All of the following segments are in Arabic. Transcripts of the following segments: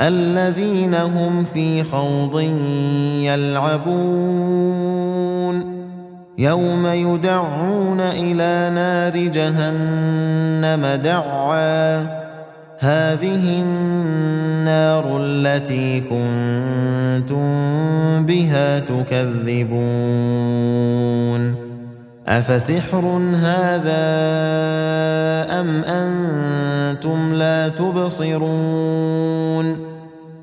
الذين هم في خوض يلعبون. يوم يدعون إلى نار جهنم دعا. هذه النار التي كنتم بها تكذبون. أفسحر هذا أم أنتم لا تبصرون؟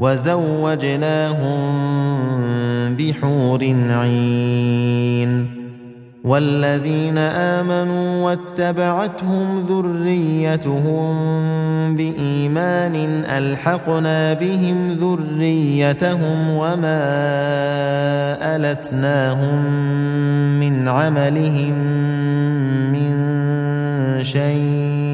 وزوجناهم بحور عين والذين آمنوا واتبعتهم ذريتهم بإيمان ألحقنا بهم ذريتهم وما ألتناهم من عملهم من شيء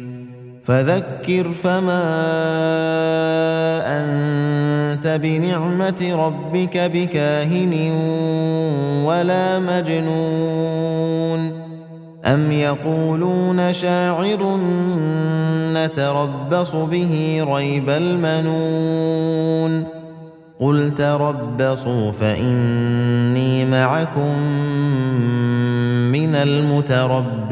فذكر فما أنت بنعمة ربك بكاهن ولا مجنون أم يقولون شاعر نتربص به ريب المنون قل تربصوا فإني معكم من المتربصين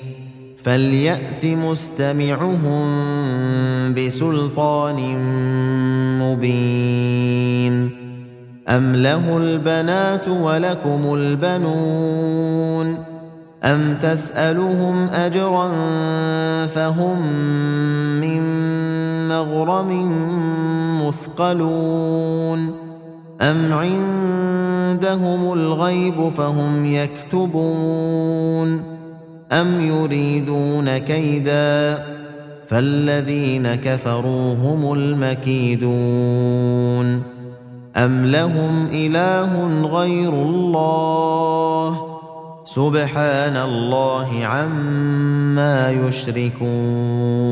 فليأت مستمعهم بسلطان مبين. أم له البنات ولكم البنون. أم تسألهم أجرا فهم من مغرم مثقلون. أم عندهم الغيب فهم يكتبون. أم يريدون كيدا فالذين كفروا هم المكيدون أم لهم إله غير الله سبحان الله عما يشركون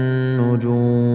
النجوم